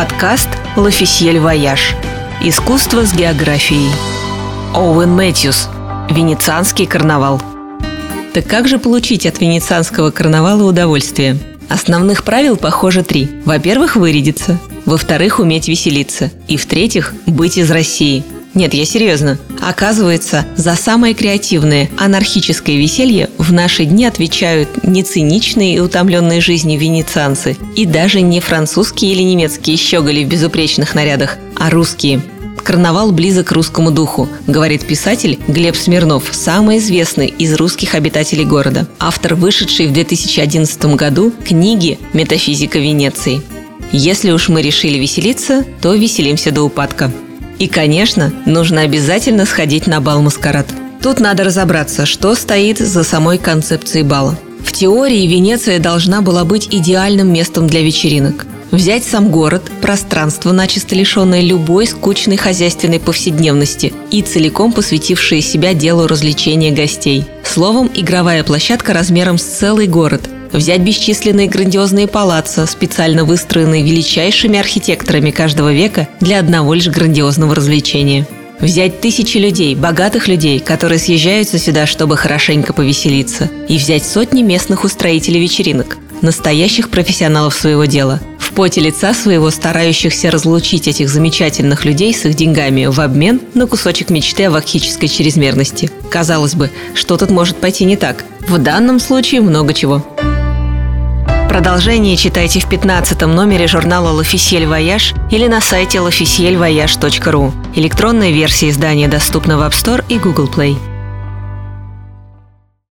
Подкаст «L'Officiel Voyage». Искусство с географией. Оуэн Мэтьюс. Венецианский карнавал. Так как же получить от венецианского карнавала удовольствие? Основных правил, похоже, три. Во-первых, вырядиться. Во-вторых, уметь веселиться. И в-третьих, быть из России – нет, я серьезно. Оказывается, за самое креативное, анархическое веселье в наши дни отвечают не циничные и утомленные жизни венецианцы, и даже не французские или немецкие щеголи в безупречных нарядах, а русские. Карнавал близок к русскому духу, говорит писатель Глеб Смирнов, самый известный из русских обитателей города, автор вышедшей в 2011 году книги «Метафизика Венеции». Если уж мы решили веселиться, то веселимся до упадка. И, конечно, нужно обязательно сходить на бал-маскарад. Тут надо разобраться, что стоит за самой концепцией бала. В теории Венеция должна была быть идеальным местом для вечеринок. Взять сам город, пространство, начисто лишенное любой скучной хозяйственной повседневности и целиком посвятившее себя делу развлечения гостей. Словом, игровая площадка размером с целый город – взять бесчисленные грандиозные палаца, специально выстроенные величайшими архитекторами каждого века для одного лишь грандиозного развлечения. Взять тысячи людей, богатых людей, которые съезжаются сюда, чтобы хорошенько повеселиться. И взять сотни местных устроителей вечеринок, настоящих профессионалов своего дела, в поте лица своего старающихся разлучить этих замечательных людей с их деньгами в обмен на кусочек мечты о вакхической чрезмерности. Казалось бы, что тут может пойти не так? В данном случае много чего. Продолжение читайте в 15 номере журнала «L'Officiel Voyage» или на сайте lofficielvoyage.ru. Электронная версия издания доступна в App Store и Google Play.